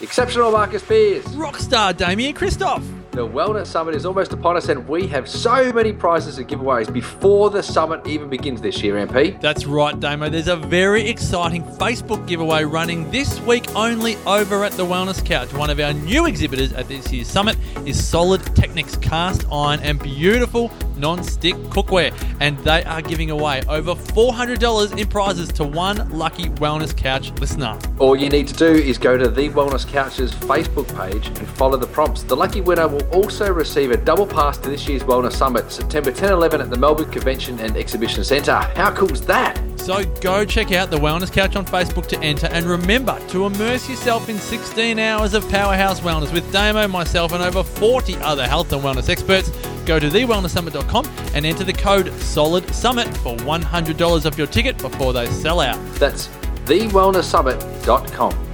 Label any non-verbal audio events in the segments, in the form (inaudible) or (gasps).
Exceptional Marcus Pearce. Rockstar Damian Kristof. The Wellness Summit is almost upon us, and we have so many prizes and giveaways before the summit even begins this year, MP. That's right, Damo. There's a very exciting Facebook giveaway running this week only over at the Wellness Couch. One of our new exhibitors at this year's summit is Solid Technics cast iron and beautiful non-stick cookware, and they are giving away over $400 in prizes to one lucky Wellness Couch listener. All you need to do is go to the Wellness Couch's Facebook page and follow the prompts. The lucky winner will also receive a double pass to this year's Wellness Summit, September 10 11 at the Melbourne Convention and Exhibition Centre. How cool is that? So go check out the Wellness Couch on Facebook to enter, and remember to immerse yourself in 16 hours of powerhouse wellness with Damo, myself, and over 40 other health and wellness experts. Go to thewellnesssummit.com and enter the code SOLIDSUMMIT for $100 off your ticket before they sell out. That's thewellnesssummit.com.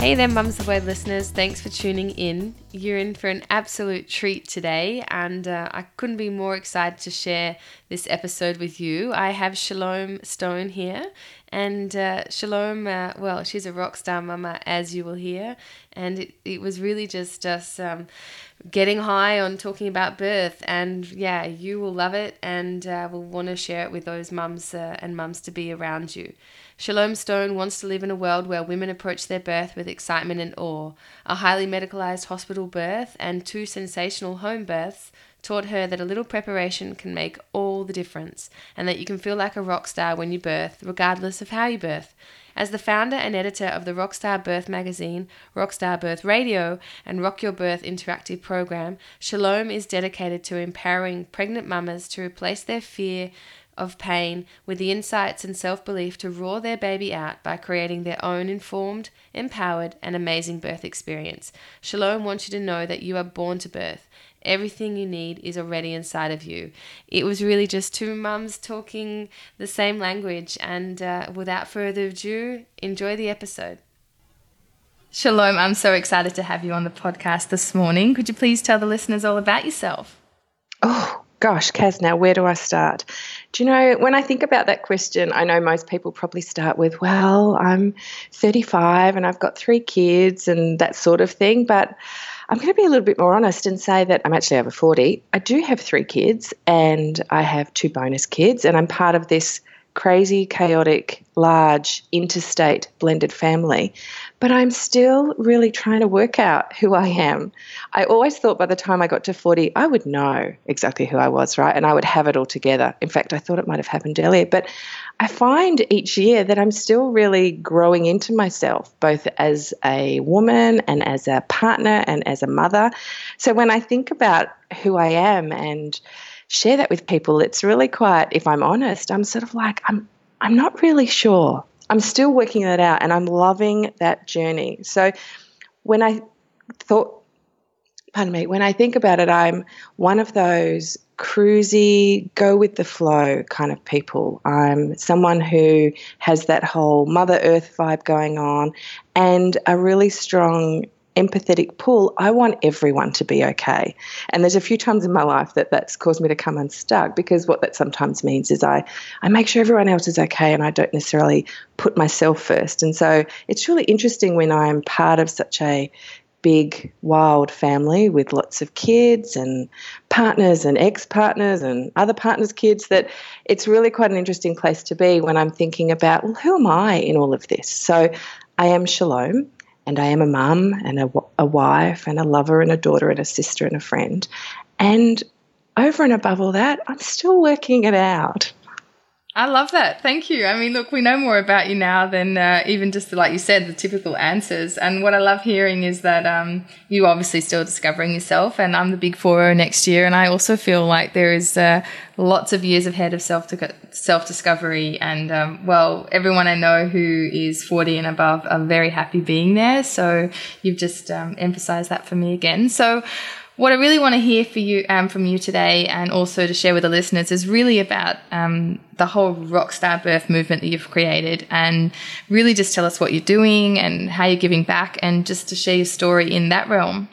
Hey there, Mums the Word listeners. Thanks for tuning in. You're in for an absolute treat today, and uh, I couldn't be more excited to share this episode with you. I have Shalom Stone here, and uh, Shalom, uh, well, she's a rock star mama, as you will hear, and it, it was really just us um, getting high on talking about birth, and yeah, you will love it, and uh, will want to share it with those mums uh, and mums to be around you. Shalom Stone wants to live in a world where women approach their birth with excitement and awe. A highly medicalized hospital birth and two sensational home births taught her that a little preparation can make all the difference and that you can feel like a rock star when you birth, regardless of how you birth. As the founder and editor of the Rockstar Birth magazine, Rockstar Birth Radio, and Rock Your Birth interactive program, Shalom is dedicated to empowering pregnant mamas to replace their fear of pain with the insights and self belief to roar their baby out by creating their own informed, empowered, and amazing birth experience. Shalom wants you to know that you are born to birth. Everything you need is already inside of you. It was really just two mums talking the same language, and uh, without further ado, enjoy the episode. Shalom, I'm so excited to have you on the podcast this morning. Could you please tell the listeners all about yourself? Oh, gosh, Kaz, now where do I start? Do you know, when I think about that question, I know most people probably start with, well, I'm 35 and I've got three kids and that sort of thing. But I'm going to be a little bit more honest and say that I'm actually over 40. I do have three kids and I have two bonus kids, and I'm part of this crazy, chaotic, large, interstate blended family. But I'm still really trying to work out who I am. I always thought by the time I got to 40, I would know exactly who I was, right? And I would have it all together. In fact, I thought it might have happened earlier. But I find each year that I'm still really growing into myself, both as a woman and as a partner and as a mother. So when I think about who I am and share that with people, it's really quite, if I'm honest, I'm sort of like, I'm, I'm not really sure. I'm still working that out and I'm loving that journey. So when I thought, pardon me, when I think about it, I'm one of those cruisy, go with the flow kind of people. I'm someone who has that whole Mother Earth vibe going on and a really strong empathetic pull, I want everyone to be okay. And there's a few times in my life that that's caused me to come unstuck because what that sometimes means is I, I make sure everyone else is okay and I don't necessarily put myself first. And so it's really interesting when I'm part of such a big, wild family with lots of kids and partners and ex partners and other partners' kids that it's really quite an interesting place to be when I'm thinking about, well, who am I in all of this? So I am Shalom and I am a mum and a, a wife and a lover and a daughter and a sister and a friend. And over and above all that, I'm still working it out. I love that. Thank you. I mean, look, we know more about you now than uh, even just, the, like you said, the typical answers. And what I love hearing is that um, you obviously still discovering yourself, and I'm the big 4 next year. And I also feel like there is uh, lots of years ahead of self self discovery. And um, well, everyone I know who is 40 and above are very happy being there. So you've just um, emphasized that for me again. So what I really want to hear for you um, from you today, and also to share with the listeners, is really about um, the whole rockstar birth movement that you've created, and really just tell us what you're doing and how you're giving back, and just to share your story in that realm.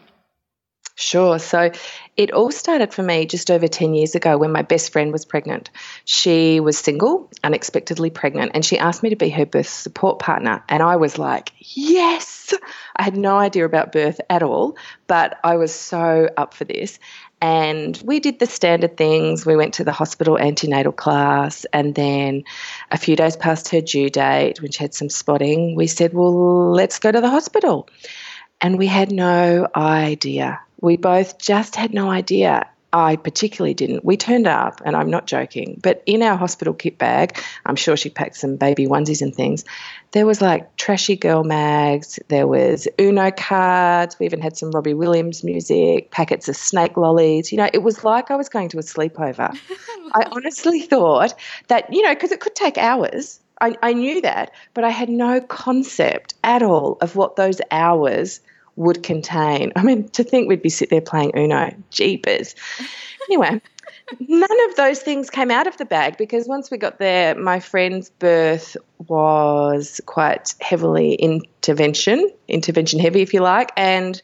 Sure. So it all started for me just over 10 years ago when my best friend was pregnant. She was single, unexpectedly pregnant, and she asked me to be her birth support partner. And I was like, yes! I had no idea about birth at all, but I was so up for this. And we did the standard things. We went to the hospital antenatal class, and then a few days past her due date, when she had some spotting, we said, Well, let's go to the hospital. And we had no idea we both just had no idea. I particularly didn't. We turned up, and I'm not joking, but in our hospital kit bag, I'm sure she packed some baby onesies and things. There was like trashy girl mags, there was Uno cards, we even had some Robbie Williams music, packets of snake lollies. You know, it was like I was going to a sleepover. (laughs) I honestly thought that, you know, because it could take hours. I, I knew that, but I had no concept at all of what those hours would contain. I mean, to think we'd be sitting there playing Uno, jeepers. Anyway, none of those things came out of the bag because once we got there, my friend's birth was quite heavily intervention, intervention heavy, if you like, and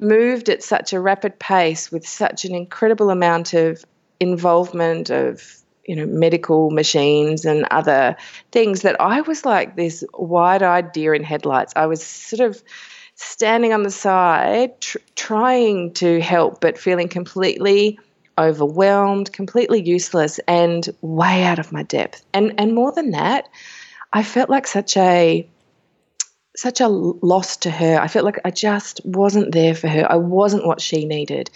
moved at such a rapid pace with such an incredible amount of involvement of you know medical machines and other things that I was like this wide-eyed deer in headlights. I was sort of standing on the side, tr- trying to help, but feeling completely overwhelmed, completely useless, and way out of my depth. And and more than that, I felt like such a such a loss to her. I felt like I just wasn't there for her. I wasn't what she needed.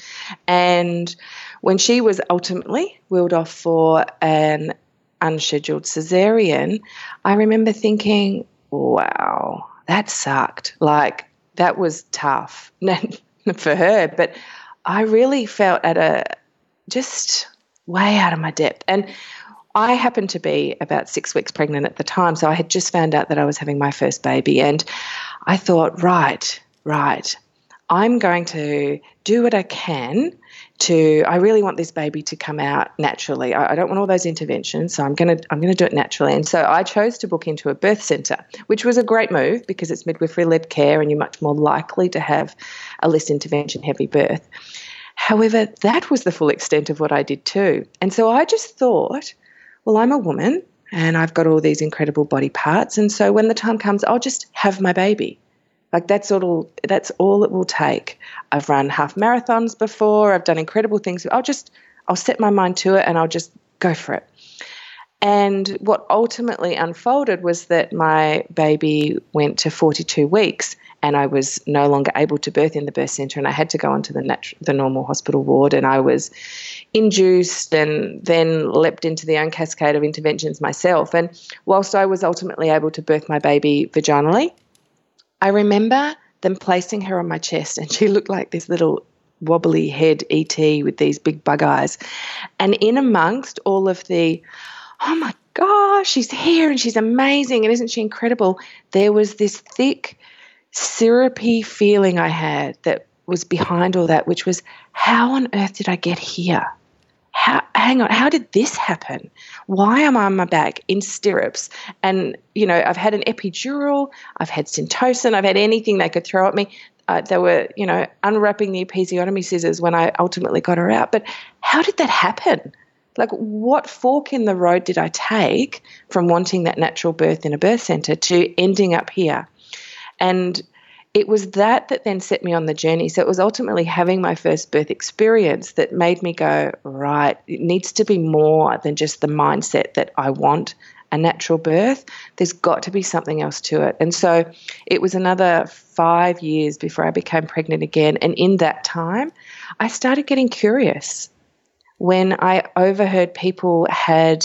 And when she was ultimately wheeled off for an unscheduled cesarean, I remember thinking, wow, that sucked. Like that was tough (laughs) for her. But I really felt at a just way out of my depth. And I happened to be about six weeks pregnant at the time. So I had just found out that I was having my first baby. And I thought, right, right, I'm going to do what I can to I really want this baby to come out naturally. I, I don't want all those interventions, so I'm gonna I'm gonna do it naturally. And so I chose to book into a birth centre, which was a great move because it's midwifery led care and you're much more likely to have a less intervention heavy birth. However, that was the full extent of what I did too. And so I just thought, well, I'm a woman and I've got all these incredible body parts. And so when the time comes, I'll just have my baby. Like that's all that's all it will take. I've run half marathons before, I've done incredible things. I'll just I'll set my mind to it and I'll just go for it. And what ultimately unfolded was that my baby went to 42 weeks and I was no longer able to birth in the birth centre and I had to go onto the natu- the normal hospital ward and I was induced and then leapt into the own cascade of interventions myself. And whilst I was ultimately able to birth my baby vaginally, I remember them placing her on my chest, and she looked like this little wobbly head ET with these big bug eyes. And in amongst all of the, oh my gosh, she's here and she's amazing, and isn't she incredible? There was this thick, syrupy feeling I had that was behind all that, which was, how on earth did I get here? How, hang on, how did this happen? Why am I on my back in stirrups? And, you know, I've had an epidural, I've had Syntocinon, I've had anything they could throw at me. Uh, they were, you know, unwrapping the episiotomy scissors when I ultimately got her out. But how did that happen? Like, what fork in the road did I take from wanting that natural birth in a birth center to ending up here? And it was that that then set me on the journey. So it was ultimately having my first birth experience that made me go, right, it needs to be more than just the mindset that I want a natural birth. There's got to be something else to it. And so it was another five years before I became pregnant again. And in that time, I started getting curious when I overheard people had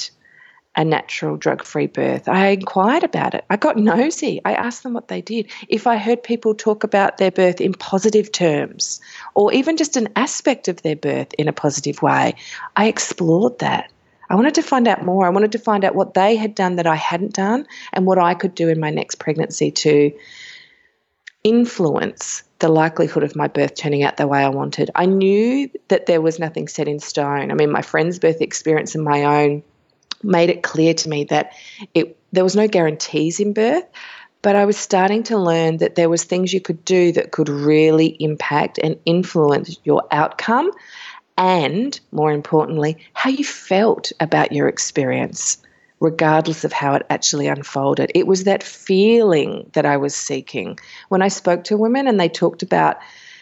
a natural drug free birth. I inquired about it. I got nosy. I asked them what they did. If I heard people talk about their birth in positive terms, or even just an aspect of their birth in a positive way, I explored that. I wanted to find out more. I wanted to find out what they had done that I hadn't done and what I could do in my next pregnancy to influence the likelihood of my birth turning out the way I wanted. I knew that there was nothing set in stone. I mean, my friend's birth experience and my own made it clear to me that it there was no guarantees in birth, but I was starting to learn that there was things you could do that could really impact and influence your outcome and more importantly, how you felt about your experience regardless of how it actually unfolded. It was that feeling that I was seeking. When I spoke to women and they talked about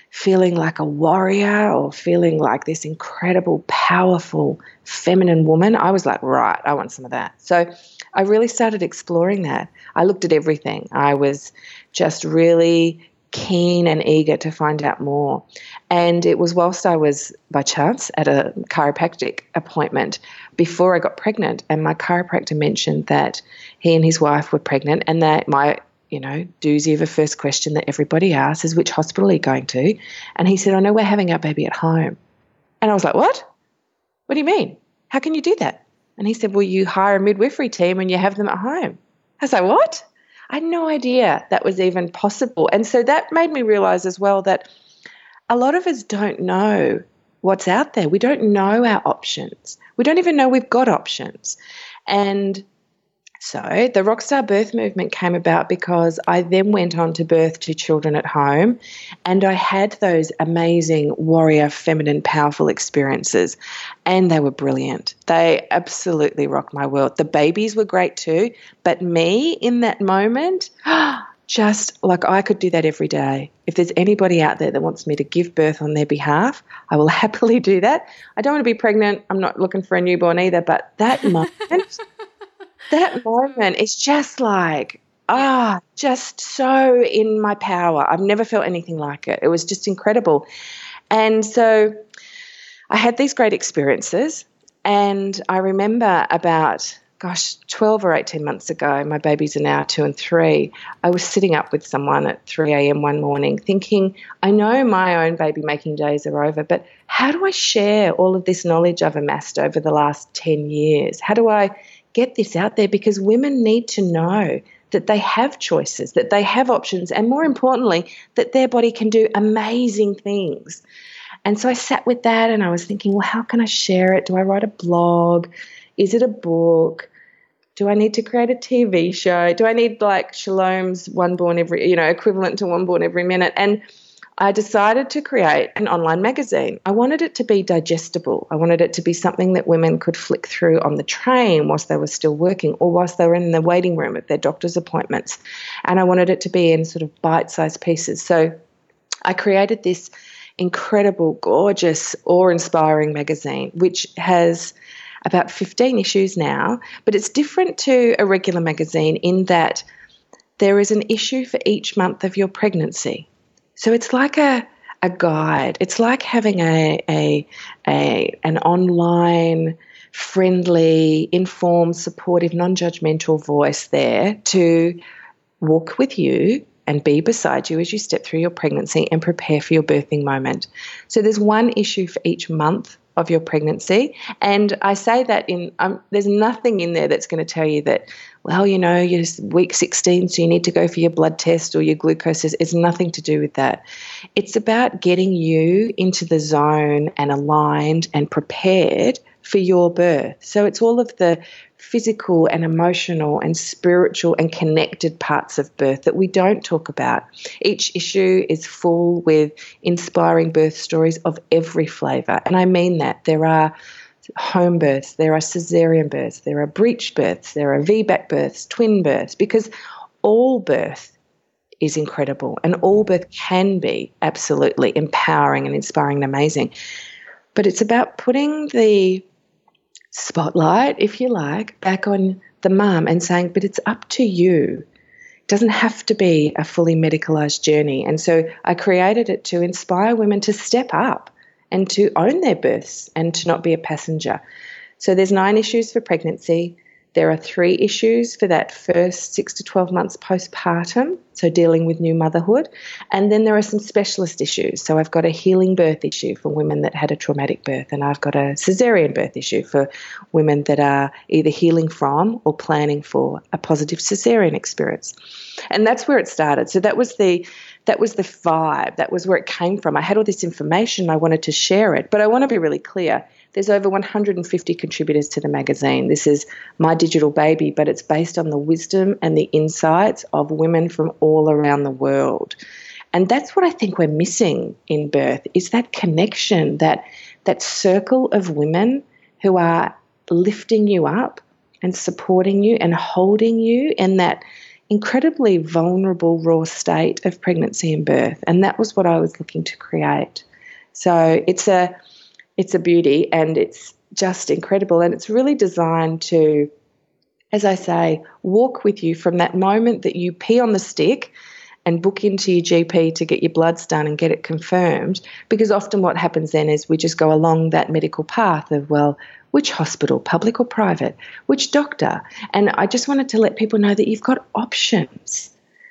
feeling like a warrior or feeling like this incredible, powerful, feminine woman, I was like, right, I want some of that. So I really started exploring that. I looked at everything. I was just really keen and eager to find out more. And it was whilst I was by chance at a chiropractic appointment before I got pregnant, and my chiropractor mentioned that he and his wife were pregnant, and that my you know, doozy of a first question that everybody asks is which hospital are you going to? And he said, I know we're having our baby at home. And I was like, What? What do you mean? How can you do that? And he said, Well, you hire a midwifery team and you have them at home. I was like, What? I had no idea that was even possible. And so that made me realize as well that a lot of us don't know what's out there. We don't know our options. We don't even know we've got options. And so the Rockstar Birth Movement came about because I then went on to birth two children at home and I had those amazing warrior, feminine, powerful experiences and they were brilliant. They absolutely rocked my world. The babies were great too, but me in that moment, (gasps) just like I could do that every day. If there's anybody out there that wants me to give birth on their behalf, I will (laughs) happily do that. I don't want to be pregnant. I'm not looking for a newborn either, but that (laughs) moment that moment is just like, ah, just so in my power. I've never felt anything like it. It was just incredible. And so I had these great experiences. And I remember about, gosh, 12 or 18 months ago, my babies are now two and three. I was sitting up with someone at 3 a.m. one morning thinking, I know my own baby making days are over, but how do I share all of this knowledge I've amassed over the last 10 years? How do I get this out there because women need to know that they have choices, that they have options, and more importantly, that their body can do amazing things. And so I sat with that and I was thinking, well, how can I share it? Do I write a blog? Is it a book? Do I need to create a TV show? Do I need like Shalom's one born every, you know, equivalent to one born every minute? And I decided to create an online magazine. I wanted it to be digestible. I wanted it to be something that women could flick through on the train whilst they were still working or whilst they were in the waiting room at their doctor's appointments. And I wanted it to be in sort of bite sized pieces. So I created this incredible, gorgeous, awe inspiring magazine, which has about 15 issues now, but it's different to a regular magazine in that there is an issue for each month of your pregnancy. So it's like a a guide. It's like having a a, a an online friendly, informed, supportive, non-judgmental voice there to walk with you and be beside you as you step through your pregnancy and prepare for your birthing moment. So there's one issue for each month of your pregnancy. And I say that in, um, there's nothing in there that's going to tell you that, well, you know, you're week 16, so you need to go for your blood test or your glucose. It's nothing to do with that. It's about getting you into the zone and aligned and prepared for your birth. So it's all of the physical and emotional and spiritual and connected parts of birth that we don't talk about. Each issue is full with inspiring birth stories of every flavour. And I mean that. There are home births, there are caesarean births, there are breech births, there are VBAC births, twin births, because all birth is incredible and all birth can be absolutely empowering and inspiring and amazing. But it's about putting the spotlight, if you like, back on the mum and saying, but it's up to you. It doesn't have to be a fully medicalized journey. And so I created it to inspire women to step up and to own their births and to not be a passenger. So there's nine issues for pregnancy. There are three issues for that first six to 12 months postpartum, so dealing with new motherhood. And then there are some specialist issues. So I've got a healing birth issue for women that had a traumatic birth, and I've got a cesarean birth issue for women that are either healing from or planning for a positive cesarean experience. And that's where it started. So that was the that was the vibe. That was where it came from. I had all this information. I wanted to share it, but I want to be really clear. There's over 150 contributors to the magazine. This is my digital baby, but it's based on the wisdom and the insights of women from all around the world. And that's what I think we're missing in birth is that connection, that that circle of women who are lifting you up and supporting you and holding you in that incredibly vulnerable raw state of pregnancy and birth. And that was what I was looking to create. So it's a it's a beauty and it's just incredible. And it's really designed to, as I say, walk with you from that moment that you pee on the stick and book into your GP to get your bloods done and get it confirmed. Because often what happens then is we just go along that medical path of, well, which hospital, public or private, which doctor. And I just wanted to let people know that you've got options,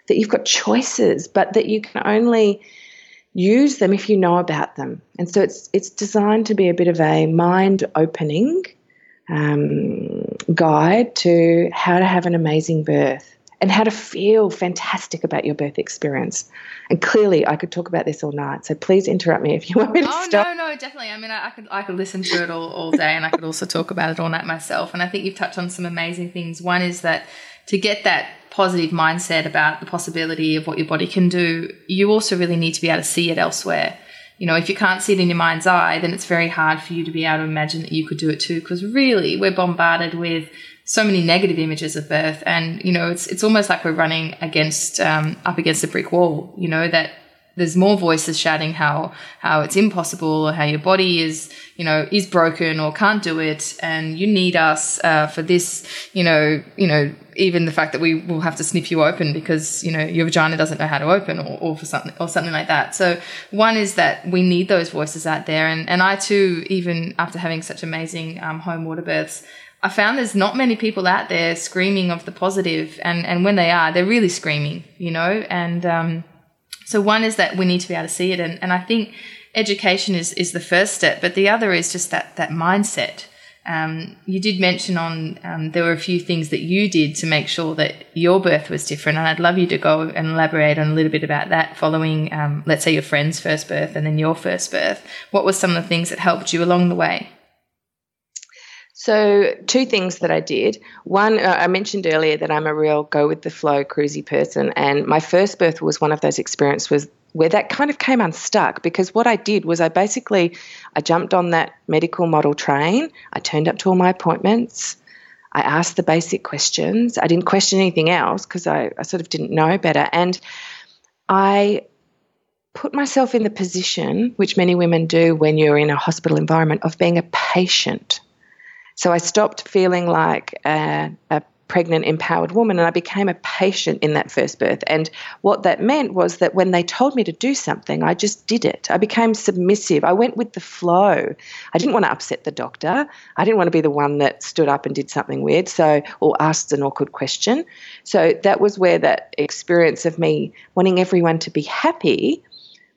that you've got choices, but that you can only use them if you know about them. And so it's it's designed to be a bit of a mind opening um, guide to how to have an amazing birth and how to feel fantastic about your birth experience. And clearly, I could talk about this all night. So please interrupt me if you (laughs) want me to oh, stop. Oh no, no, definitely. I mean, I, I, could I could listen to it all, all day, and I could also talk about it all night myself. And I think you've touched on some amazing things. One is that to get that positive mindset about the possibility of what your body can do, you also really need to be able to see it elsewhere. You know, if you can't see it in your mind's eye, then it's very hard for you to be able to imagine that you could do it too. Because really, we're bombarded with so many negative images of birth, and you know, it's it's almost like we're running against um, up against a brick wall. You know that there's more voices shouting how how it's impossible or how your body is you know is broken or can't do it. And you need us uh, for this you know you know even the fact that we will have to snip you open because you know your vagina doesn't know how to open or, or for something or something like that. So one is that we need those voices out there. And and i too even after having such amazing um, home water births I found there's not many people out there screaming of the positive, and and when they are, they're really screaming, you know. And um, so one is that we need to be able to see it, and, and I think education is, is the first step, but the other is just that that mindset. Um, you did mention on um, there were a few things that you did to make sure that your birth was different, and I'd love you to go and elaborate on a little bit about that. Following, um, let's say, your friend's first birth and then your first birth, what were some of the things that helped you along the way? So, two things that I did. One, uh, I mentioned earlier that I'm a real go with the flow, cruisy person, and my first birth was one of those experiences where that kind of came unstuck because what I did was I basically I jumped on that medical model train. I turned up to all my appointments. I asked the basic questions. I didn't question anything else because I, I sort of didn't know better, and I put myself in the position, which many women do when you're in a hospital environment, of being a patient so I stopped feeling like a, a pregnant, empowered woman, and I became a patient in that first birth. And what that meant was that when they told me to do something, I just did it. I became submissive. I went with the flow. I didn't want to upset the doctor. I didn't want to be the one that stood up and did something weird, so or asked an awkward question. So that was where that experience of me wanting everyone to be happy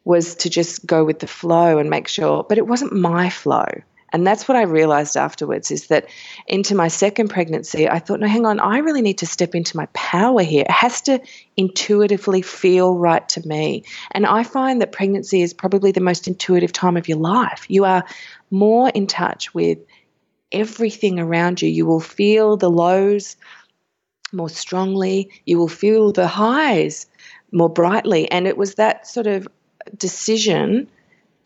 was to just go with the flow and make sure, but it wasn't my flow. And that's what I realized afterwards is that into my second pregnancy, I thought, no, hang on, I really need to step into my power here. It has to intuitively feel right to me. And I find that pregnancy is probably the most intuitive time of your life. You are more in touch with everything around you. You will feel the lows more strongly, you will feel the highs more brightly. And it was that sort of decision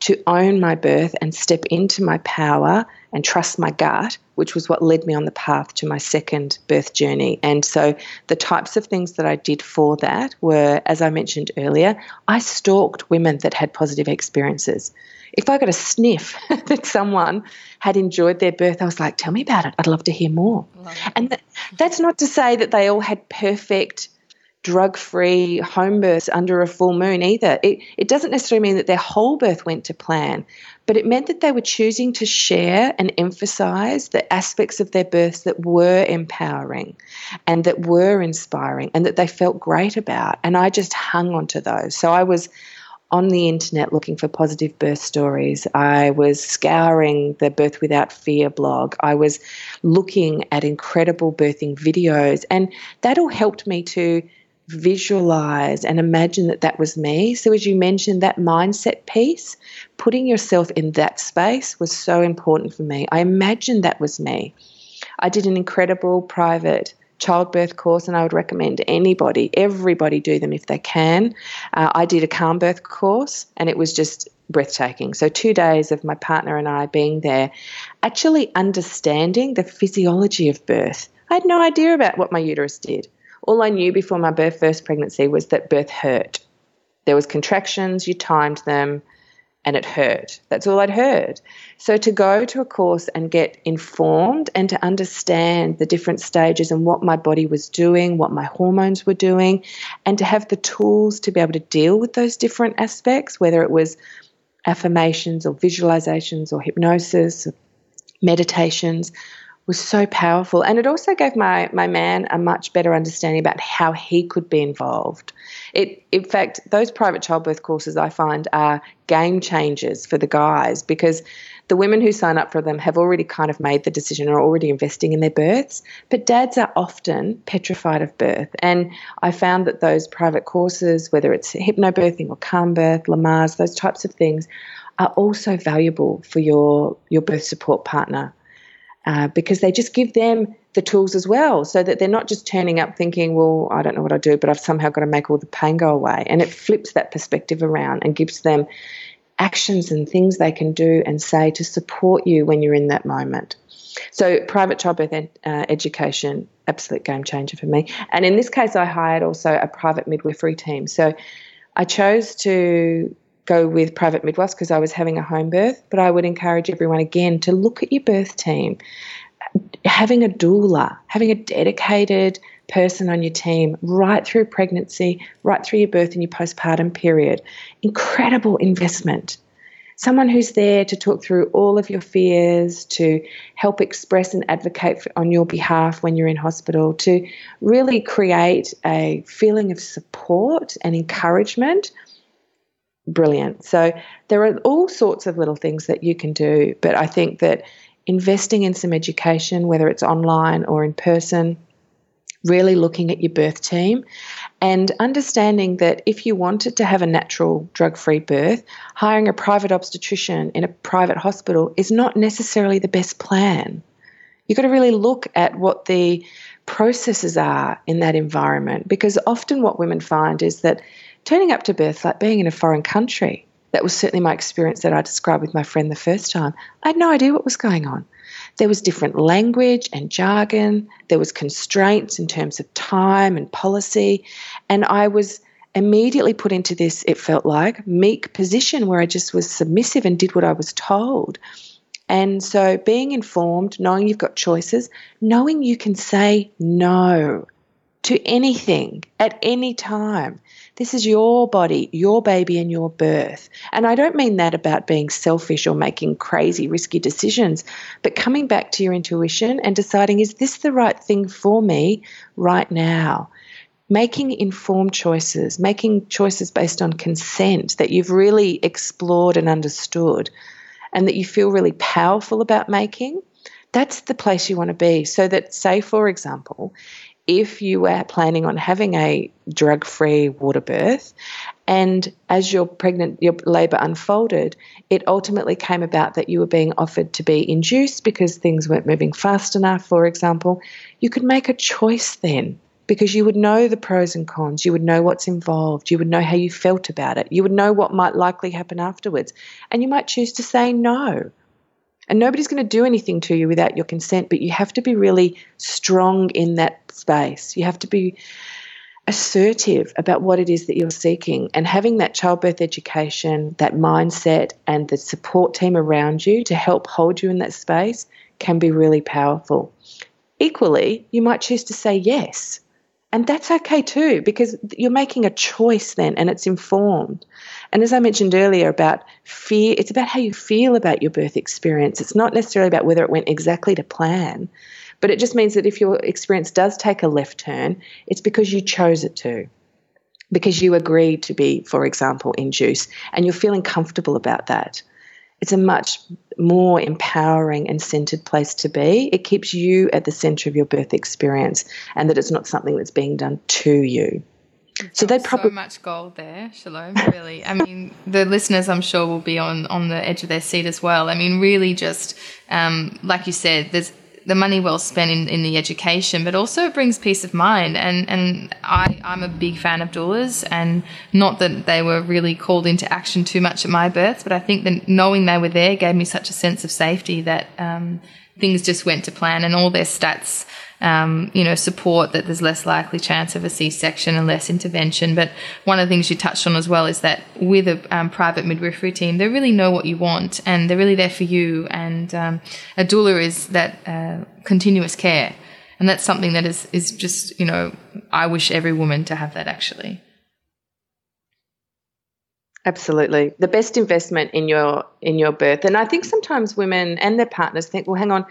to own my birth and step into my power and trust my gut, which was what led me on the path to my second birth journey. And so the types of things that I did for that were, as I mentioned earlier, I stalked women that had positive experiences. If I got a sniff (laughs) that someone had enjoyed their birth, I was like, tell me about it. I'd love to hear more. And th- that's not to say that they all had perfect drug free home births under a full moon either. It, it doesn't necessarily mean that their whole birth went to plan, but it meant that they were choosing to share and emphasize the aspects of their births that were empowering and that were inspiring and that they felt great about. And I just hung on to those. So I was on the internet looking for positive birth stories. I was scouring the Birth Without Fear blog. I was looking at incredible birthing videos. And that all helped me to visualize and imagine that that was me. So, as you mentioned, that mindset piece, putting yourself in that space was so important for me. I imagined that was me. I did an incredible private childbirth course, and I would recommend anybody, everybody do them if they can. Uh, I did a calm birth course, and it was just breathtaking. So, two days of my partner and I being there, actually understanding the physiology of birth. I had no idea about what my uterus did. All I knew before my birth, first pregnancy was that birth hurt. There was contractions, you timed them, and it hurt. That's all I'd heard. So to go to a course and get informed and to understand the different stages and what my body was doing, what my hormones were doing, and to have the tools to be able to deal with those different aspects, whether it was affirmations or visualizations or hypnosis, or meditations, was so powerful. And it also gave my, my man a much better understanding about how he could be involved. It, in fact, those private childbirth courses I find are game changers for the guys because the women who sign up for them have already kind of made the decision or already investing in their births. But dads are often petrified of birth. And I found that those private courses, whether it's hypnobirthing or calm birth, Lamaze, those types of things, are also valuable for your, your birth support partner uh, because they just give them the tools as well so that they're not just turning up thinking, well, I don't know what I do, but I've somehow got to make all the pain go away. And it flips that perspective around and gives them actions and things they can do and say to support you when you're in that moment. So, private childbirth ed, uh, education, absolute game changer for me. And in this case, I hired also a private midwifery team. So, I chose to go with private midwives because I was having a home birth, but I would encourage everyone again to look at your birth team. Having a doula, having a dedicated person on your team right through pregnancy, right through your birth and your postpartum period. Incredible investment. Someone who's there to talk through all of your fears, to help express and advocate for, on your behalf when you're in hospital, to really create a feeling of support and encouragement brilliant. So there are all sorts of little things that you can do, but I think that investing in some education, whether it's online or in person, really looking at your birth team and understanding that if you wanted to have a natural drug free birth, hiring a private obstetrician in a private hospital is not necessarily the best plan. You've got to really look at what the processes are in that environment because often what women find is that turning up to birth like being in a foreign country. That was certainly my experience that I described with my friend the first time. I had no idea what was going on. There was different language and jargon. There was constraints in terms of time and policy. And I was immediately put into this, it felt like, meek position where I just was submissive and did what I was told. And so being informed, knowing you've got choices, knowing you can say no to anything at any time. This is your body, your baby, and your birth. And I don't mean that about being selfish or making crazy, risky decisions, but coming back to your intuition and deciding, is this the right thing for me right now? Making informed choices, making choices based on consent that you've really explored and understood, and that you feel really powerful about making that's the place you want to be. So that, say, for example, if you were planning on having a drug free water birth, and as your pregnant your labor unfolded, it ultimately came about that you were being offered to be induced because things weren't moving fast enough, for example, you could make a choice then because you would know the pros and cons, you would know what's involved, you would know how you felt about it, you would know what might likely happen afterwards, and you might choose to say no and nobody's going to do anything to you without your consent, but you have to be really strong in that space. You have to be assertive about what it is that you're seeking and having that childbirth education, that mindset, and the support team around you to help hold you in that space can be really powerful. Equally, you might choose to say yes And that's okay too, because you're making a choice then and it's informed. And as I mentioned earlier about fear, it's about how you feel about your birth experience. It's not necessarily about whether it went exactly to plan, but it just means that if your experience does take a left turn, it's because you chose it to. Because you agreed to be, for example, induced, and you're feeling comfortable about that it's a much more empowering and centered place to be. It keeps you at the center of your birth experience and that it's not something that's being done to you. so they probably so much gold there, Shalom. Really, I mean, the listeners, I'm sure, will be on on the edge of their seat as well. I mean, really, just um, like you said, there's the money well spent in, in the education, but also it brings peace of mind. And, and I, I'm a big fan of doulas, and not that they were really called into action too much at my birth, but I think that knowing they were there gave me such a sense of safety that um, things just went to plan, and all their stats um, you know, support that there's less likely chance of a C-section and less intervention. But one of the things you touched on as well is that with a um, private midwifery team, they really know what you want and they're really there for you. And um, a doula is that uh, continuous care, and that's something that is is just you know, I wish every woman to have that actually. Absolutely. The best investment in your in your birth. And I think sometimes women and their partners think, well, hang on,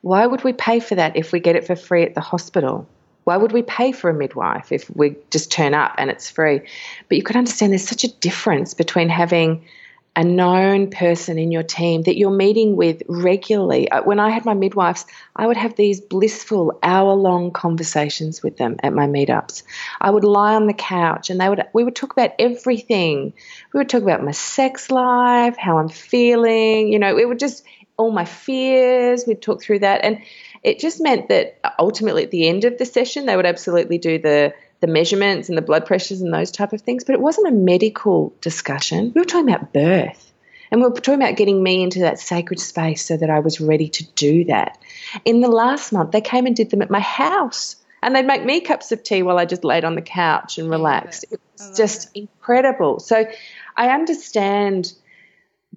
why would we pay for that if we get it for free at the hospital? Why would we pay for a midwife if we just turn up and it's free? But you could understand there's such a difference between having a known person in your team that you're meeting with regularly. Uh, when I had my midwives, I would have these blissful hour long conversations with them at my meetups. I would lie on the couch and they would we would talk about everything. We would talk about my sex life, how I'm feeling, you know, it would just all my fears. We'd talk through that. And it just meant that ultimately at the end of the session, they would absolutely do the the measurements and the blood pressures and those type of things. But it wasn't a medical discussion. We were talking about birth. And we were talking about getting me into that sacred space so that I was ready to do that. In the last month, they came and did them at my house. And they'd make me cups of tea while I just laid on the couch and relaxed. It. was just it. incredible. So I understand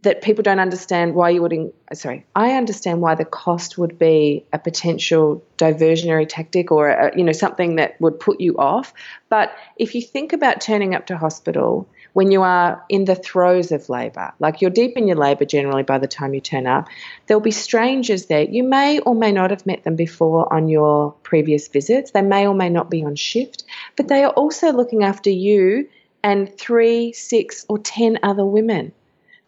that people don't understand why you would in, sorry i understand why the cost would be a potential diversionary tactic or a, you know something that would put you off. But if you think about turning up to hospital when you are in the throes of labor like you're deep in your labor generally by the time you turn up there'll be strangers there. You may or may not have met them before on your previous visits. They may or may not be on shift but they are also looking after you and three six or ten other women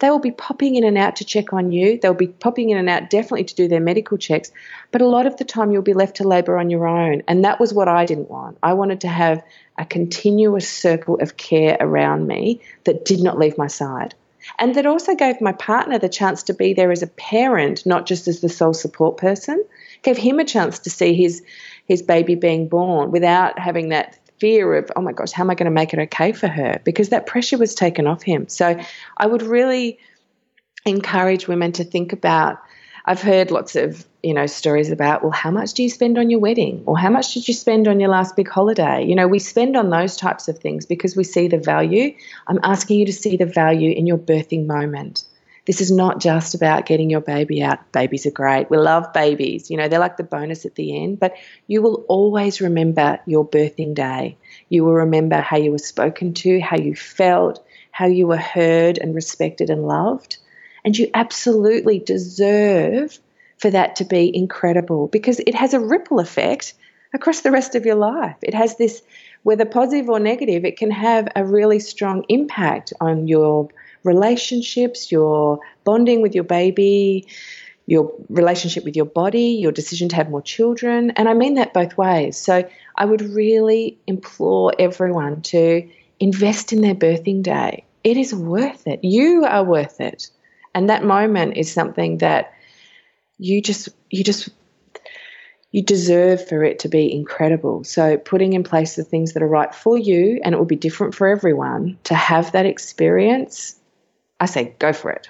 they will be popping in and out to check on you. They'll be popping in and out definitely to do their medical checks. But a lot of the time, you'll be left to labour on your own. And that was what I didn't want. I wanted to have a continuous circle of care around me that did not leave my side. And that also gave my partner the chance to be there as a parent, not just as the sole support person. Gave him a chance to see his his baby being born without having that fear of, oh my gosh, how am I going to make it okay for her? Because that pressure was taken off him. So I would really encourage women to think about. I've heard lots of you know stories about well how much do you spend on your wedding or how much did you spend on your last big holiday you know we spend on those types of things because we see the value i'm asking you to see the value in your birthing moment this is not just about getting your baby out. Babies are great. We love babies. You know, they're like the bonus at the end, but you will always remember your birthing day. You will remember how you were spoken to, how you felt, how you were heard and respected and loved. And you absolutely deserve for that to be incredible because it has a ripple effect across the rest of your life. It has this, whether positive or negative, it can have a really strong impact on your relationships, your bonding with your baby, your relationship with your body, your decision to have more children. And I mean that both ways. So I would really implore everyone to invest in their birthing day. It is worth it. You are worth it. And that moment is something that you just you just you deserve for it to be incredible. So, putting in place the things that are right for you, and it will be different for everyone, to have that experience I say go for it.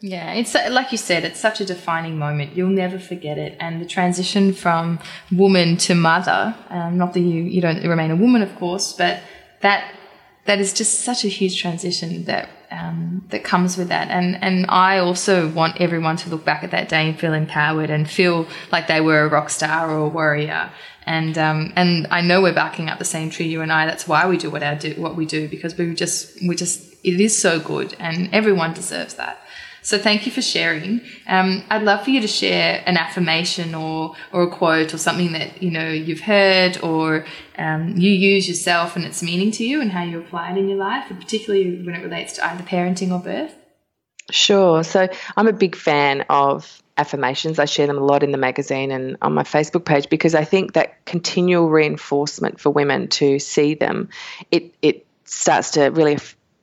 Yeah, it's like you said, it's such a defining moment. You'll never forget it. And the transition from woman to mother, um, not that you, you don't remain a woman, of course, but that that is just such a huge transition that um, that comes with that. And and I also want everyone to look back at that day and feel empowered and feel like they were a rock star or a warrior. And um, and I know we're backing up the same tree, you and I. That's why we do what do what we do because we just we just it is so good, and everyone deserves that. So thank you for sharing. Um, I'd love for you to share an affirmation or or a quote or something that you know you've heard or um, you use yourself and its meaning to you and how you apply it in your life, and particularly when it relates to either parenting or birth. Sure. So I'm a big fan of affirmations. I share them a lot in the magazine and on my Facebook page because I think that continual reinforcement for women to see them, it it starts to really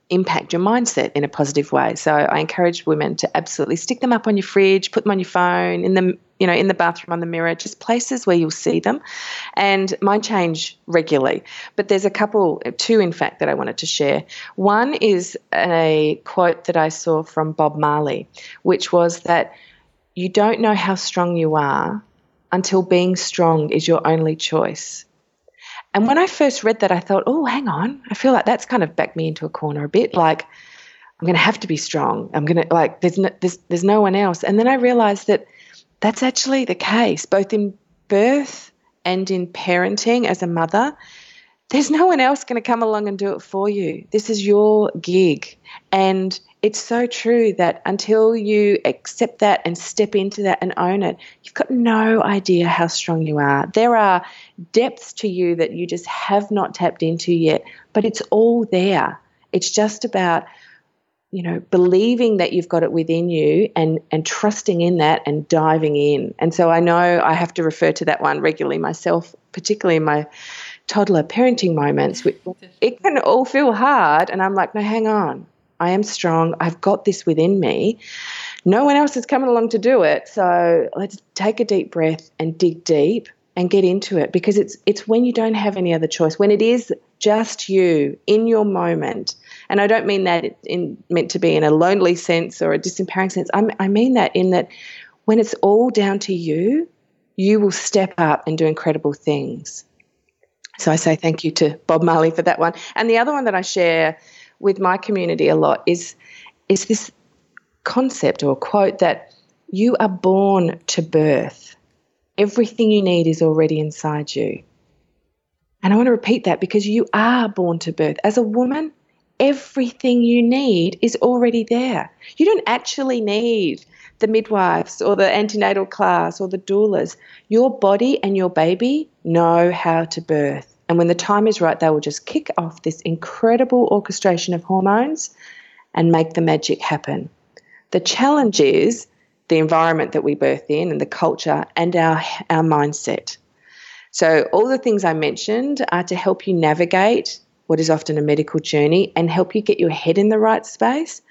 impact your mindset in a positive way. So I encourage women to absolutely stick them up on your fridge, put them on your phone, in the you know in the bathroom on the mirror, just places where you'll see them. And mine change regularly, but there's a couple, two in fact, that I wanted to share. One is a quote that I saw from Bob Marley, which was that you don't know how strong you are until being strong is your only choice. And when I first read that, I thought, oh, hang on. I feel like that's kind of backed me into a corner a bit. Like, I'm going to have to be strong. I'm going to, like, there's no, there's, there's no one else. And then I realized that that's actually the case, both in birth and in parenting as a mother. There's no one else going to come along and do it for you. This is your gig. And it's so true that until you accept that and step into that and own it, you've got no idea how strong you are. There are depths to you that you just have not tapped into yet, but it's all there. It's just about you know believing that you've got it within you and and trusting in that and diving in. And so I know I have to refer to that one regularly myself, particularly in my toddler parenting moments. (laughs) It can all feel hard and I'm like, "No, hang on I am strong. I've got this within me. No one else is coming along to do it. So let's take a deep breath and dig deep and get into it because it's it's when you don't have any other choice when it is just you in your moment. And i don't mean that in meant to be in a lonely sense or a disempowering sense. I, I mean that in that when it's all down to you you will step up and do incredible things. So i say thank you to bob marley for that one. And the other one that i share with my community a lot is is this concept or quote that you are born to birth. Everything you need is already inside you. And I want to repeat that because you are born to birth. As a woman, everything you need is already there. You don't actually need the midwives or the antenatal class or the doulas. Your body and your baby know how to birth. And when the time is right, they will just kick off this incredible orchestration of hormones and make the magic happen. The challenge is the environment that we birth in and the culture and our, our mindset. So, all the things I mentioned are to help you navigate what is often a medical journey and help you get your head in the right space.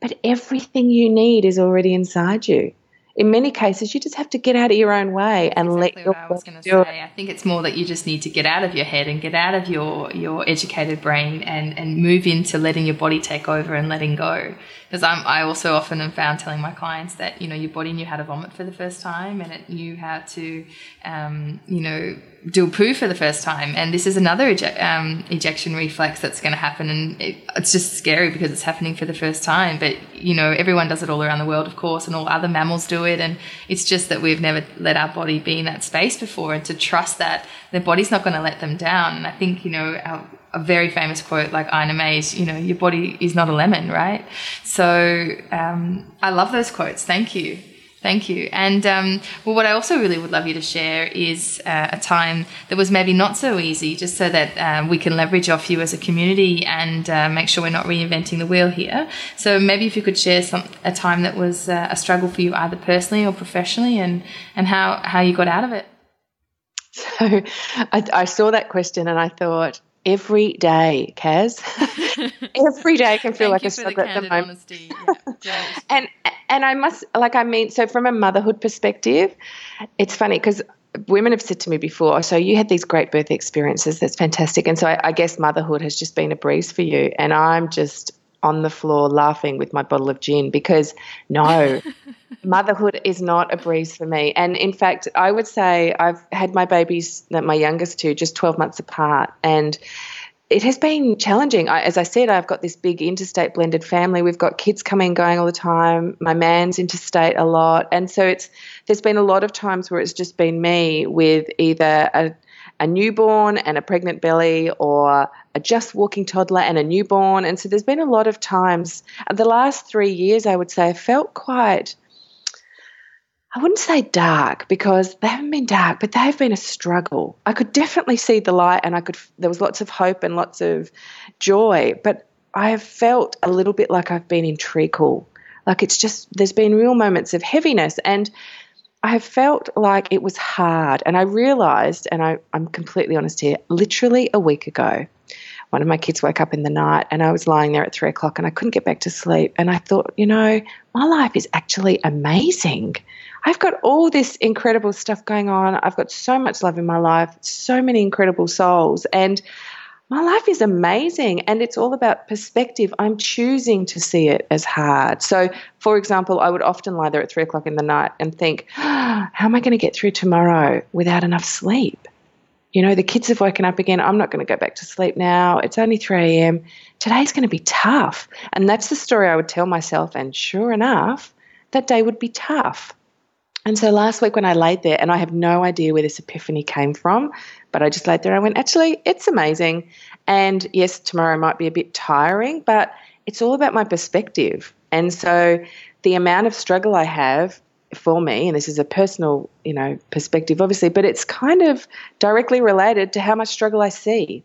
But everything you need is already inside you in many cases, you just have to get out of your own way and exactly let your I was going to say. I think it's more that you just need to get out of your head and get out of your your educated brain and and move into letting your body take over and letting go. Because I'm I also often am found telling my clients that you know your body knew how to vomit for the first time and it knew how to um, you know do a poo for the first time, and this is another eject, um, ejection reflex that's going to happen, and it, it's just scary because it's happening for the first time. But you know, everyone does it all around the world, of course, and all other mammals do it, and it's just that we've never let our body be in that space before, and to trust that the body's not going to let them down. And I think you know, our, a very famous quote like Ina May's, you know, your body is not a lemon, right? So um, I love those quotes. Thank you. Thank you. And um, well, what I also really would love you to share is uh, a time that was maybe not so easy, just so that uh, we can leverage off you as a community and uh, make sure we're not reinventing the wheel here. So maybe if you could share some a time that was uh, a struggle for you, either personally or professionally, and and how how you got out of it. So I, I saw that question and I thought, every day, Kaz. (laughs) every day can feel like a struggle at the moment. Yeah, (laughs) and and I must like I mean, so from a motherhood perspective, it's funny because women have said to me before, so you had these great birth experiences. That's fantastic. And so I, I guess motherhood has just been a breeze for you. And I'm just on the floor laughing with my bottle of gin because no, (laughs) motherhood is not a breeze for me. And in fact, I would say I've had my babies, my youngest two, just 12 months apart. And it has been challenging. I, as I said, I've got this big interstate blended family. We've got kids coming and going all the time. My man's interstate a lot, and so it's there's been a lot of times where it's just been me with either a a newborn and a pregnant belly or a just walking toddler and a newborn. And so there's been a lot of times, the last three years, I would say, I felt quite I wouldn't say dark because they haven't been dark, but they've been a struggle. I could definitely see the light and I could there was lots of hope and lots of joy, but I have felt a little bit like I've been in treacle. Like it's just there's been real moments of heaviness and I have felt like it was hard. And I realized, and I, I'm completely honest here, literally a week ago, one of my kids woke up in the night and I was lying there at three o'clock and I couldn't get back to sleep. And I thought, you know, my life is actually amazing. I've got all this incredible stuff going on. I've got so much love in my life, so many incredible souls. And my life is amazing and it's all about perspective. I'm choosing to see it as hard. So, for example, I would often lie there at three o'clock in the night and think, oh, (gasps) how am I going to get through tomorrow without enough sleep? You know, the kids have woken up again. I'm not going to go back to sleep now. It's only 3 a.m. Today's going to be tough. And that's the story I would tell myself. And sure enough, that day would be tough. And so last week when I laid there, and I have no idea where this epiphany came from, but I just laid there, I went, actually, it's amazing. And yes, tomorrow might be a bit tiring, but it's all about my perspective. And so the amount of struggle I have for me, and this is a personal, you know, perspective, obviously, but it's kind of directly related to how much struggle I see.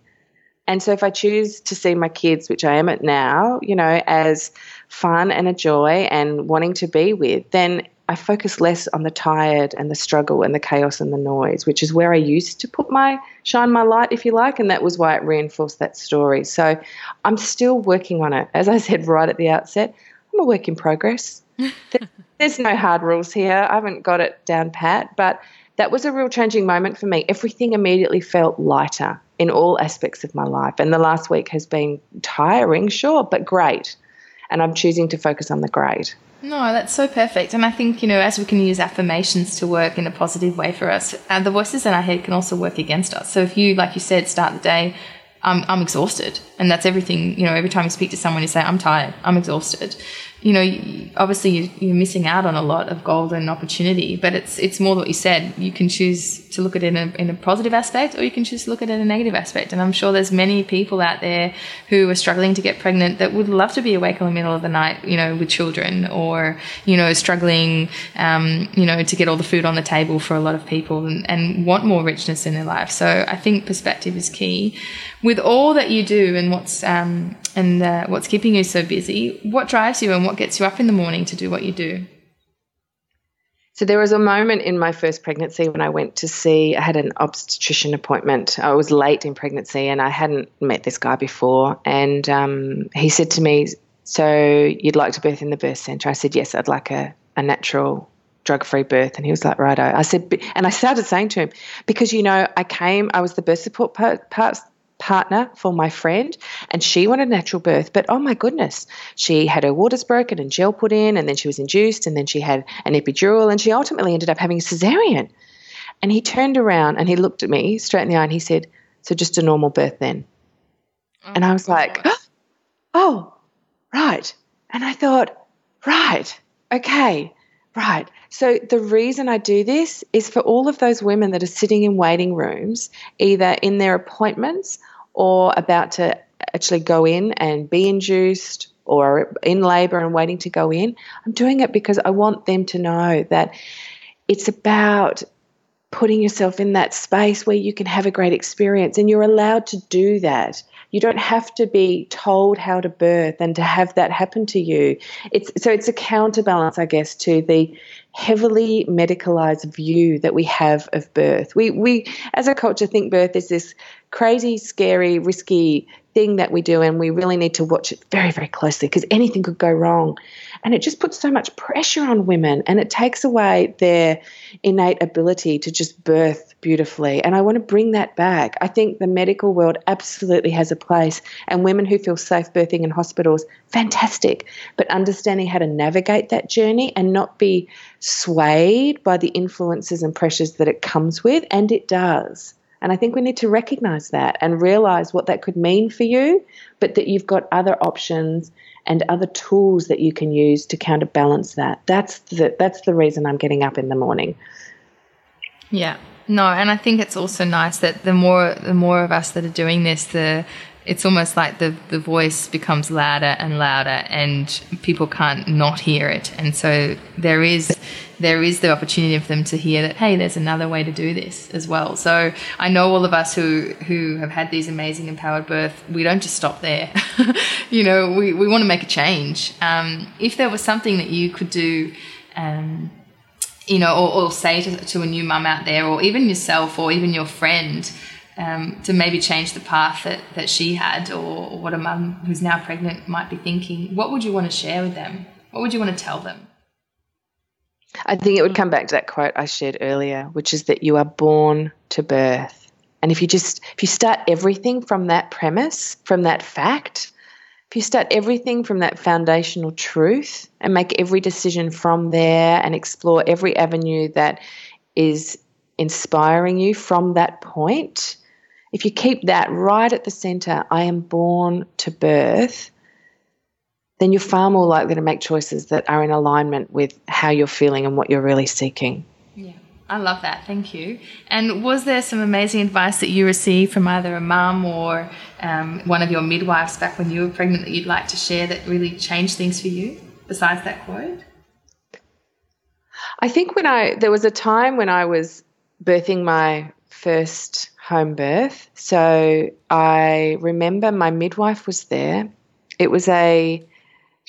And so if I choose to see my kids, which I am at now, you know, as fun and a joy and wanting to be with, then I focus less on the tired and the struggle and the chaos and the noise, which is where I used to put my shine my light, if you like, and that was why it reinforced that story. So I'm still working on it. As I said right at the outset, I'm a work in progress. (laughs) There's no hard rules here. I haven't got it down pat, but that was a real changing moment for me. Everything immediately felt lighter in all aspects of my life. And the last week has been tiring, sure, but great. And I'm choosing to focus on the great. No, that's so perfect. And I think, you know, as we can use affirmations to work in a positive way for us, uh, the voices in our head can also work against us. So if you, like you said, start the day, I'm, I'm exhausted. And that's everything, you know, every time you speak to someone, you say, I'm tired, I'm exhausted you know, obviously you're missing out on a lot of golden opportunity, but it's it's more what you said. You can choose to look at it in a, in a positive aspect, or you can choose to look at it in a negative aspect. And I'm sure there's many people out there who are struggling to get pregnant that would love to be awake in the middle of the night, you know, with children, or you know, struggling, um, you know, to get all the food on the table for a lot of people, and, and want more richness in their life. So I think perspective is key. With all that you do and what's um, and uh, what's keeping you so busy. What drives you and what gets you up in the morning to do what you do? So there was a moment in my first pregnancy when I went to see, I had an obstetrician appointment. I was late in pregnancy and I hadn't met this guy before. And um, he said to me, So you'd like to birth in the birth centre? I said, Yes, I'd like a, a natural drug free birth. And he was like, Righto. I said, and I started saying to him, Because, you know, I came, I was the birth support part, part partner for my friend and she wanted natural birth but oh my goodness she had her waters broken and gel put in and then she was induced and then she had an epidural and she ultimately ended up having a cesarean. And he turned around and he looked at me straight in the eye and he said so just a normal birth then? Oh and i was like (gasps) oh right. And i thought right okay Right. So the reason I do this is for all of those women that are sitting in waiting rooms, either in their appointments or about to actually go in and be induced or in labor and waiting to go in. I'm doing it because I want them to know that it's about putting yourself in that space where you can have a great experience and you're allowed to do that. You don't have to be told how to birth and to have that happen to you. It's so it's a counterbalance, I guess, to the heavily medicalized view that we have of birth. We we as a culture think birth is this crazy, scary, risky thing that we do and we really need to watch it very very closely because anything could go wrong. And it just puts so much pressure on women and it takes away their innate ability to just birth beautifully. And I want to bring that back. I think the medical world absolutely has a place, and women who feel safe birthing in hospitals, fantastic. But understanding how to navigate that journey and not be swayed by the influences and pressures that it comes with, and it does And I think we need to recognize that and realize what that could mean for you, but that you've got other options and other tools that you can use to counterbalance that. That's the, that's the reason I'm getting up in the morning. Yeah. No, and I think it's also nice that the more the more of us that are doing this, the it's almost like the the voice becomes louder and louder, and people can't not hear it. And so there is there is the opportunity for them to hear that hey, there's another way to do this as well. So I know all of us who who have had these amazing empowered birth, we don't just stop there. (laughs) you know, we we want to make a change. Um, if there was something that you could do. Um, you know, or, or say to, to, a new mum out there, or even yourself, or even your friend, um, to maybe change the path that, that she had, or, or what a mum who's now pregnant might be thinking, what would you want to share with them? What would you want to tell them? I think it would come mm. back to that quote I shared earlier, which is that you are born to birth. And if you just if you start everything from that premise, from that fact, if you start everything from that foundational truth and make every decision from there and explore every avenue that is inspiring you from that point, if you keep that right at the center, I am born to birth, then you're far more likely to make choices that are in alignment with how you're feeling and what you're really seeking. Yeah. I love that. Thank you. And was there some amazing advice that you received from either a mum or um, one of your midwives back when you were pregnant that you'd like to share that really changed things for you besides that quote? I think when I, there was a time when I was birthing my first home birth. So I remember my midwife was there. It was a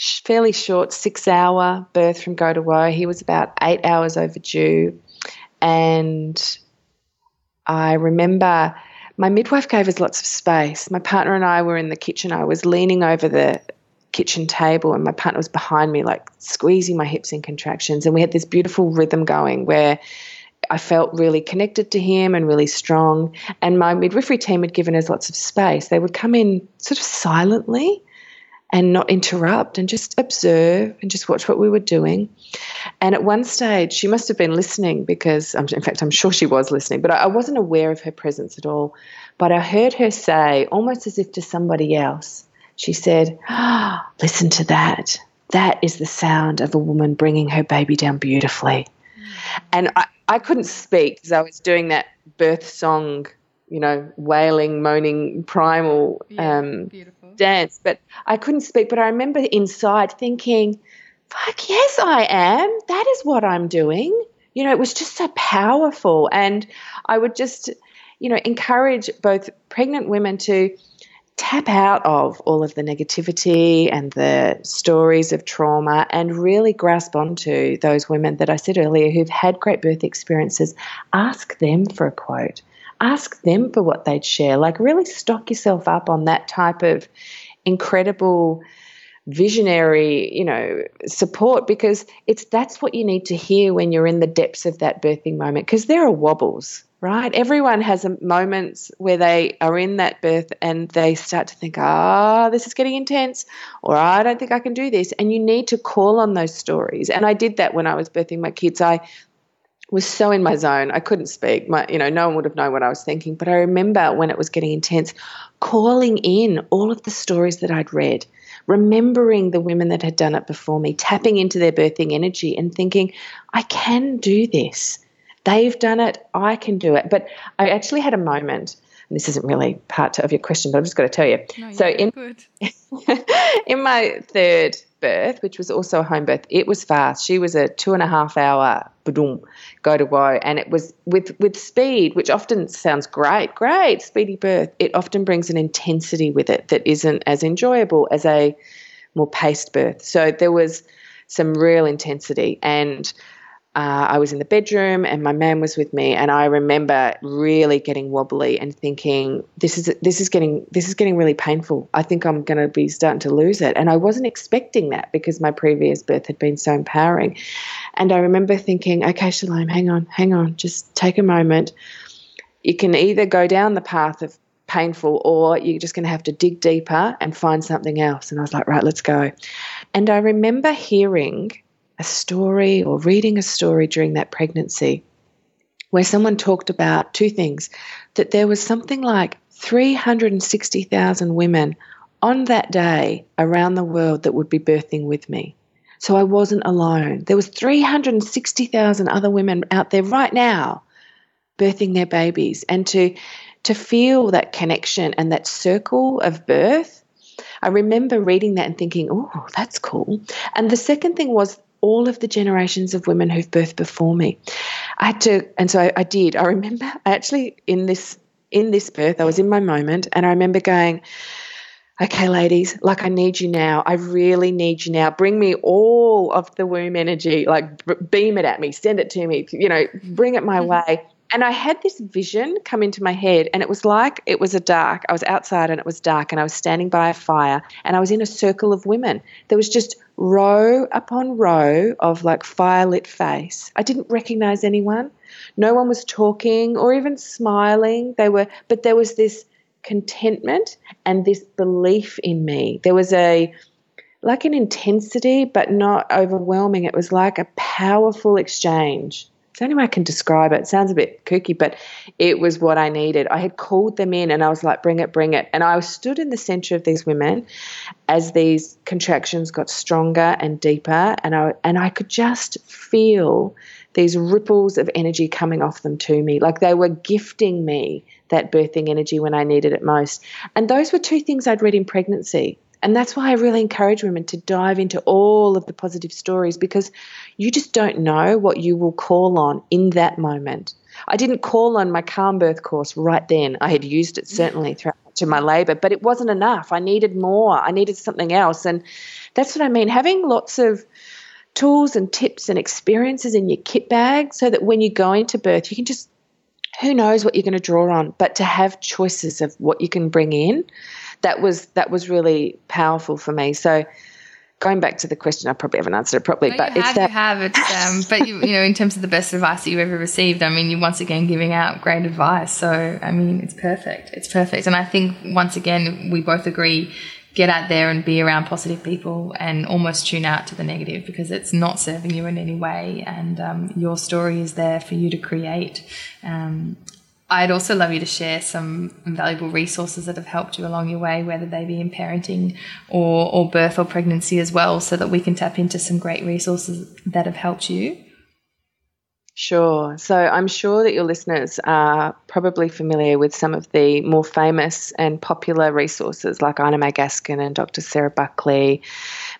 fairly short six hour birth from go to woe. He was about eight hours overdue. And I remember my midwife gave us lots of space. My partner and I were in the kitchen. I was leaning over the kitchen table, and my partner was behind me, like squeezing my hips in contractions. And we had this beautiful rhythm going where I felt really connected to him and really strong. And my midwifery team had given us lots of space. They would come in sort of silently and not interrupt and just observe and just watch what we were doing. And at one stage, she must have been listening because, in fact, I'm sure she was listening, but I wasn't aware of her presence at all. But I heard her say, almost as if to somebody else, she said, oh, Listen to that. That is the sound of a woman bringing her baby down beautifully. And I, I couldn't speak because I was doing that birth song, you know, wailing, moaning, primal. Yeah, um, beautiful dance, but I couldn't speak. But I remember inside thinking, fuck, yes, I am. That is what I'm doing. You know, it was just so powerful. And I would just, you know, encourage both pregnant women to tap out of all of the negativity and the stories of trauma and really grasp onto those women that I said earlier who've had great birth experiences. Ask them for a quote ask them for what they'd share. Like, really stock yourself up on that type of incredible visionary you know support because it's that's what you need to hear when you're in the depths of that birthing moment because there are wobbles right? Everyone has moments where they are in that birth and they start to think ah oh, this is getting intense or i don't think i can do this and you need to call on those stories. And i did that when i was birthing my kids. I was so in my zone. I couldn't speak. My, you know, no one would have known what I was thinking. But I remember when it was getting intense, calling in all of the stories that I'd read, remembering the women that had done it before me, tapping into their birthing energy and thinking, I can do this. They've done it. I can do it. But I actually had a moment and this isn't really part of your question, but I've just got to tell you. No, so in (laughs) in my third birth, which was also a home birth, it was fast. She was a two and a half hour boom, go to woe, and it was with with speed, which often sounds great, great speedy birth. It often brings an intensity with it that isn't as enjoyable as a more paced birth. So there was some real intensity and uh, I was in the bedroom and my man was with me, and I remember really getting wobbly and thinking, "This is this is getting this is getting really painful. I think I'm going to be starting to lose it." And I wasn't expecting that because my previous birth had been so empowering. And I remember thinking, "Okay, Shalom, hang on, hang on, just take a moment. You can either go down the path of painful or you're just going to have to dig deeper and find something else." And I was like, "Right, let's go." And I remember hearing a story or reading a story during that pregnancy where someone talked about two things that there was something like 360,000 women on that day around the world that would be birthing with me. So I wasn't alone. There was 360,000 other women out there right now birthing their babies and to to feel that connection and that circle of birth. I remember reading that and thinking, "Oh, that's cool." And the second thing was all of the generations of women who've birthed before me. I had to, and so I, I did. I remember actually in this in this birth, I was in my moment, and I remember going, okay, ladies, like I need you now. I really need you now. Bring me all of the womb energy, like beam it at me, send it to me, you know, bring it my mm-hmm. way. And I had this vision come into my head, and it was like it was a dark. I was outside and it was dark, and I was standing by a fire, and I was in a circle of women. There was just row upon row of like firelit face. I didn't recognize anyone. No one was talking or even smiling. They were, but there was this contentment and this belief in me. There was a like an intensity, but not overwhelming. It was like a powerful exchange. The only way I can describe it. it. Sounds a bit kooky, but it was what I needed. I had called them in and I was like, bring it, bring it. And I stood in the center of these women as these contractions got stronger and deeper. And I, and I could just feel these ripples of energy coming off them to me. Like they were gifting me that birthing energy when I needed it most. And those were two things I'd read in pregnancy. And that's why I really encourage women to dive into all of the positive stories because you just don't know what you will call on in that moment. I didn't call on my calm birth course right then. I had used it certainly throughout much of my labor, but it wasn't enough. I needed more. I needed something else. And that's what I mean. Having lots of tools and tips and experiences in your kit bag so that when you go into birth, you can just, who knows what you're going to draw on, but to have choices of what you can bring in, that was that was really powerful for me. So going back to the question, I probably haven't answered it properly, no, but you it's have, that. You have it, um, but you, you know, in terms of the best advice that you've ever received, I mean, you're once again giving out great advice. So, I mean, it's perfect. It's perfect. And I think once again, we both agree get out there and be around positive people and almost tune out to the negative because it's not serving you in any way. And um, your story is there for you to create. Um, I'd also love you to share some valuable resources that have helped you along your way, whether they be in parenting or, or birth or pregnancy as well, so that we can tap into some great resources that have helped you. Sure. So I'm sure that your listeners are probably familiar with some of the more famous and popular resources like Ina May Gaskin and Dr. Sarah Buckley,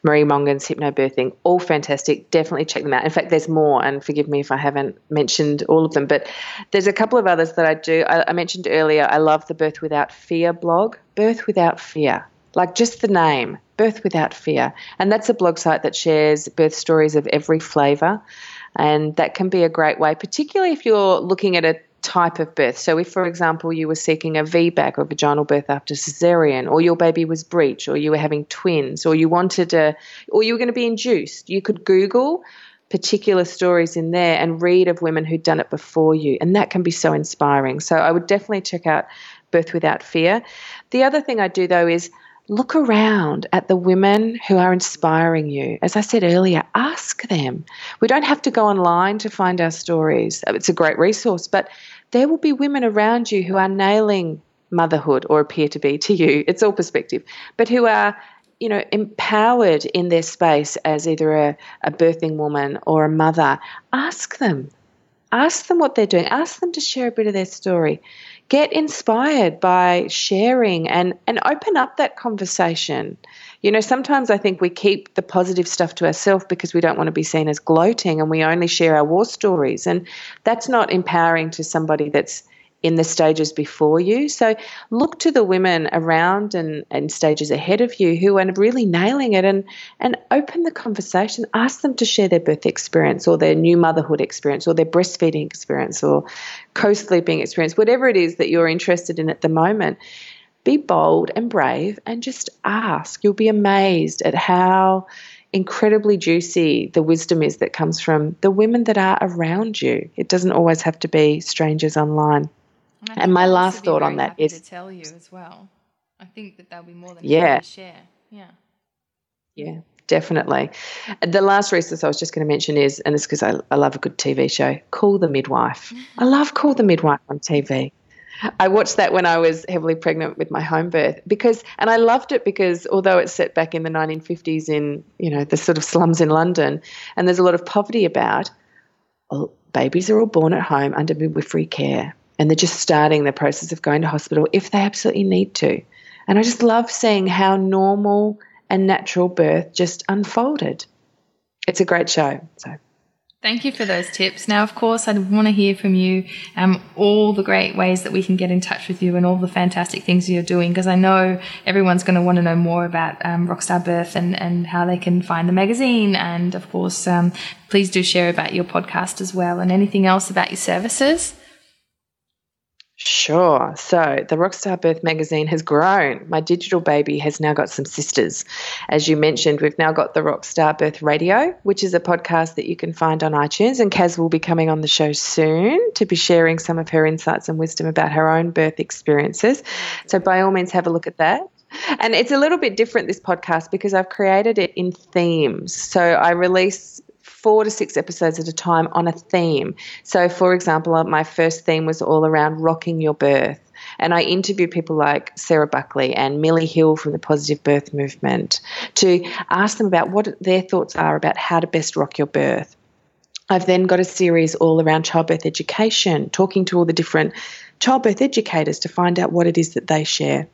Marie Mongan's Hypnobirthing, all fantastic. Definitely check them out. In fact, there's more, and forgive me if I haven't mentioned all of them, but there's a couple of others that I do. I, I mentioned earlier, I love the Birth Without Fear blog. Birth Without Fear. Like just the name, Birth Without Fear. And that's a blog site that shares birth stories of every flavour. And that can be a great way, particularly if you're looking at a type of birth. So, if, for example, you were seeking a VBAC or vaginal birth after cesarean, or your baby was breech, or you were having twins, or you wanted a, or you were going to be induced, you could Google particular stories in there and read of women who'd done it before you. And that can be so inspiring. So, I would definitely check out Birth Without Fear. The other thing I do, though, is look around at the women who are inspiring you. As I said earlier, ask them. We don't have to go online to find our stories. It's a great resource, but there will be women around you who are nailing motherhood or appear to be to you. It's all perspective, but who are you know, empowered in their space as either a, a birthing woman or a mother, ask them. Ask them what they're doing. Ask them to share a bit of their story get inspired by sharing and, and open up that conversation. You know, sometimes I think we keep the positive stuff to ourselves because we don't want to be seen as gloating and we only share our war stories. And that's not empowering to somebody that's in the stages before you. So look to the women around and, and stages ahead of you who are really nailing it and, and open the conversation. Ask them to share their birth experience or their new motherhood experience or their breastfeeding experience or co sleeping experience, whatever it is that you're interested in at the moment. Be bold and brave and just ask. You'll be amazed at how incredibly juicy the wisdom is that comes from the women that are around you. It doesn't always have to be strangers online. And, and my last thought on that is to tell you as well. I think that they'll be more than yeah. to share. Yeah. Yeah. definitely. The last resource I was just going to mention is, and this because I, I love a good TV show, Call the Midwife. I (laughs) love Call the Midwife on TV. I watched that when I was heavily pregnant with my home birth because, and I loved it because although it's set back in the 1950s in, you know, the sort of slums in London and there's a lot of poverty about, well, babies are all born at home under midwifery care and they're just starting the process of going to hospital if they absolutely need to. And I just love seeing how normal and natural birth just unfolded. It's a great show. So Thank you for those tips. Now, of course, I want to hear from you um, all the great ways that we can get in touch with you and all the fantastic things you're doing because I know everyone's going to want to know more about um, Rockstar Birth and, and how they can find the magazine. And of course, um, please do share about your podcast as well and anything else about your services. Sure. So the Rockstar Birth magazine has grown. My digital baby has now got some sisters. As you mentioned, we've now got the Rockstar Birth Radio, which is a podcast that you can find on iTunes. And Kaz will be coming on the show soon to be sharing some of her insights and wisdom about her own birth experiences. So by all means, have a look at that. And it's a little bit different, this podcast, because I've created it in themes. So I release four to six episodes at a time on a theme. So, for example, uh, my first theme was all around rocking your birth. And I interview people like Sarah Buckley and Millie Hill from the Positive Birth Movement to ask them about what their thoughts are about how to best rock your birth. I've then got a series all around childbirth education, talking to all the different childbirth educators to find out what it is that they share.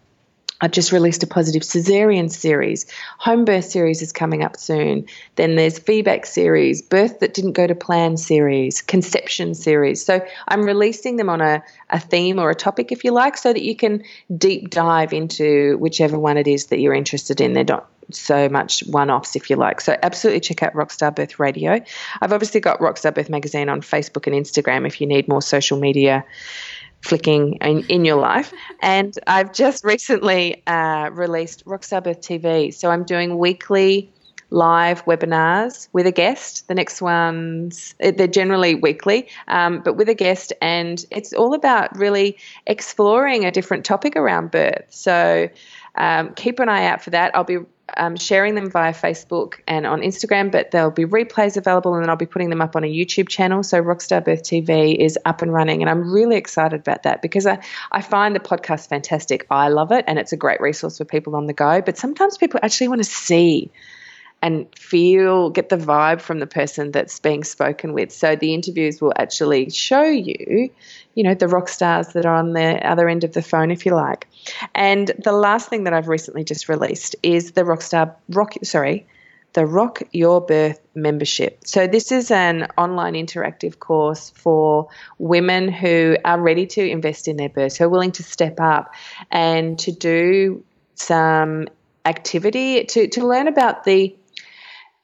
I've just released a positive cesarean series. Home birth series is coming up soon. Then there's feedback series, birth that didn't go to plan series, conception series. So I'm releasing them on a, a theme or a topic, if you like, so that you can deep dive into whichever one it is that you're interested in. They're not so much one offs, if you like. So absolutely check out Rockstar Birth Radio. I've obviously got Rockstar Birth Magazine on Facebook and Instagram if you need more social media flicking in, in your life. And I've just recently uh, released Rockstar Birth TV. So I'm doing weekly live webinars with a guest. The next ones, eh, they're generally weekly, um, but with a guest. And it's all about really exploring a different topic around birth. So um, keep an eye out for that. I'll be um, sharing them via Facebook and on Instagram, but there'll be replays available and then I'll be putting them up on a YouTube channel. So Rockstar Birth TV is up and running and I'm really excited about that because I, I find the podcast fantastic. I love it and it's a great resource for people on the go. But sometimes people actually want to see and feel, get the vibe from the person that's being spoken with. So the interviews will actually show you, you know, the rock stars that are on the other end of the phone, if you like. And the last thing that I've recently just released is the Rockstar Rock, sorry, the Rock Your Birth membership. So, this is an online interactive course for women who are ready to invest in their birth, who are willing to step up and to do some activity to, to learn about the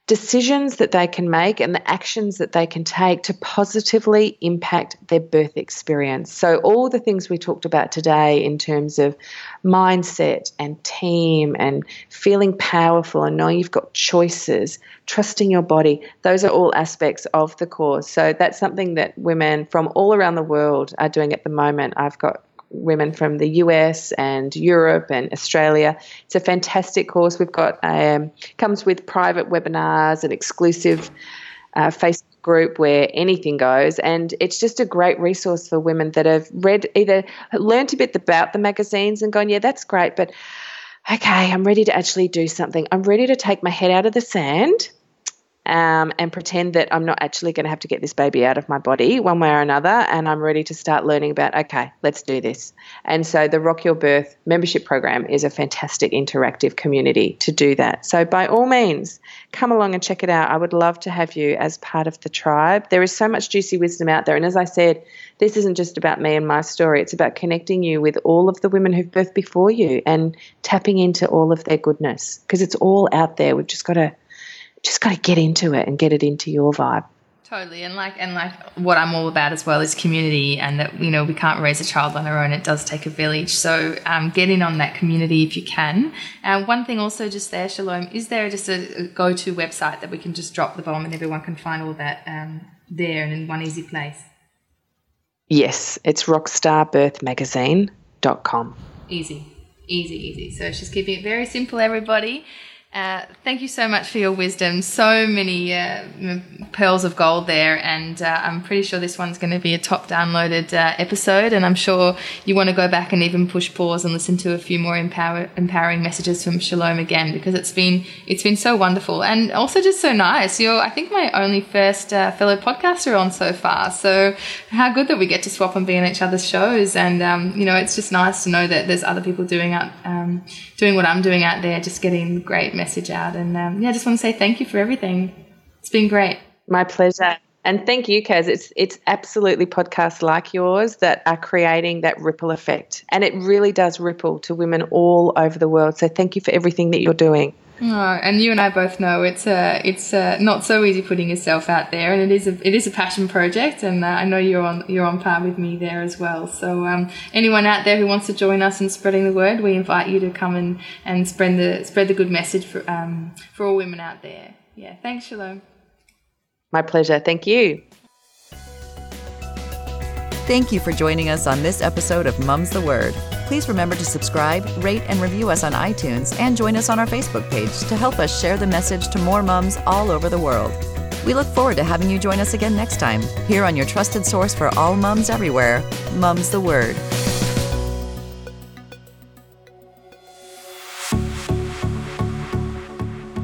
decisions that they can make and the actions that they can take to positively impact their birth experience. So, all the things we talked about today in terms of mindset and team and feeling powerful and knowing you've got choices, trusting your body, those are all aspects of the course. So, that's something that women from all around the world are doing at the moment. I've got women from the US and Europe and Australia. It's a fantastic course. We've got um, comes with private webinars and exclusive uh, Facebook group where anything goes, and it's just a great resource for women that have read either learned a bit about the magazines and gone, yeah, that's great, but okay, I'm ready to actually do something. I'm ready to take my head out of the sand um, and pretend that I'm not actually going to have to get this baby out of my body one way or another. And I'm ready to start learning about, okay, let's do this. And so the Rock Your Birth membership program is a fantastic interactive community to do that. So by all means, come along and check it out. I would love to have you as part of the tribe. There is so much juicy wisdom out there. And as I said, this isn't just about me and my story, it's about connecting you with all of the women who've birthed before you and tapping into all of their goodness because it's all out there. We've just got to just got to get into it and get it into your vibe. Totally, and like and like what I'm all about as well is community, and that you know we can't raise a child on our own. It does take a village. So um, get in on that community if you can. And uh, one thing also just there, Shalom, is there just a, a go-to website that we can just drop the bomb and everyone can find all that um, there and in one easy place? Yes, it's rockstarbirthmagazine.com. Easy, easy, easy. So she's keeping it very simple, everybody. Uh, thank you so much for your wisdom. So many uh, pearls of gold there, and uh, I'm pretty sure this one's going to be a top downloaded uh, episode. And I'm sure you want to go back and even push pause and listen to a few more empower- empowering messages from Shalom again because it's been it's been so wonderful and also just so nice. You're I think my only first uh, fellow podcaster on so far. So how good that we get to swap and be in each other's shows, and um, you know it's just nice to know that there's other people doing out um, doing what I'm doing out there, just getting great message out. And um, yeah, I just want to say thank you for everything. It's been great. My pleasure. And thank you, Kaz. It's it's absolutely podcasts like yours that are creating that ripple effect. And it really does ripple to women all over the world. So thank you for everything that you're doing. Oh, and you and I both know it's uh, it's uh, not so easy putting yourself out there, and it is a it is a passion project, and uh, I know you're on you're on par with me there as well. So um, anyone out there who wants to join us in spreading the word, we invite you to come and, and spread the spread the good message for um, for all women out there. Yeah, thanks, Shalom. My pleasure. Thank you. Thank you for joining us on this episode of Mum's the Word. Please remember to subscribe, rate, and review us on iTunes and join us on our Facebook page to help us share the message to more mums all over the world. We look forward to having you join us again next time, here on your trusted source for all mums everywhere, Mum's the Word.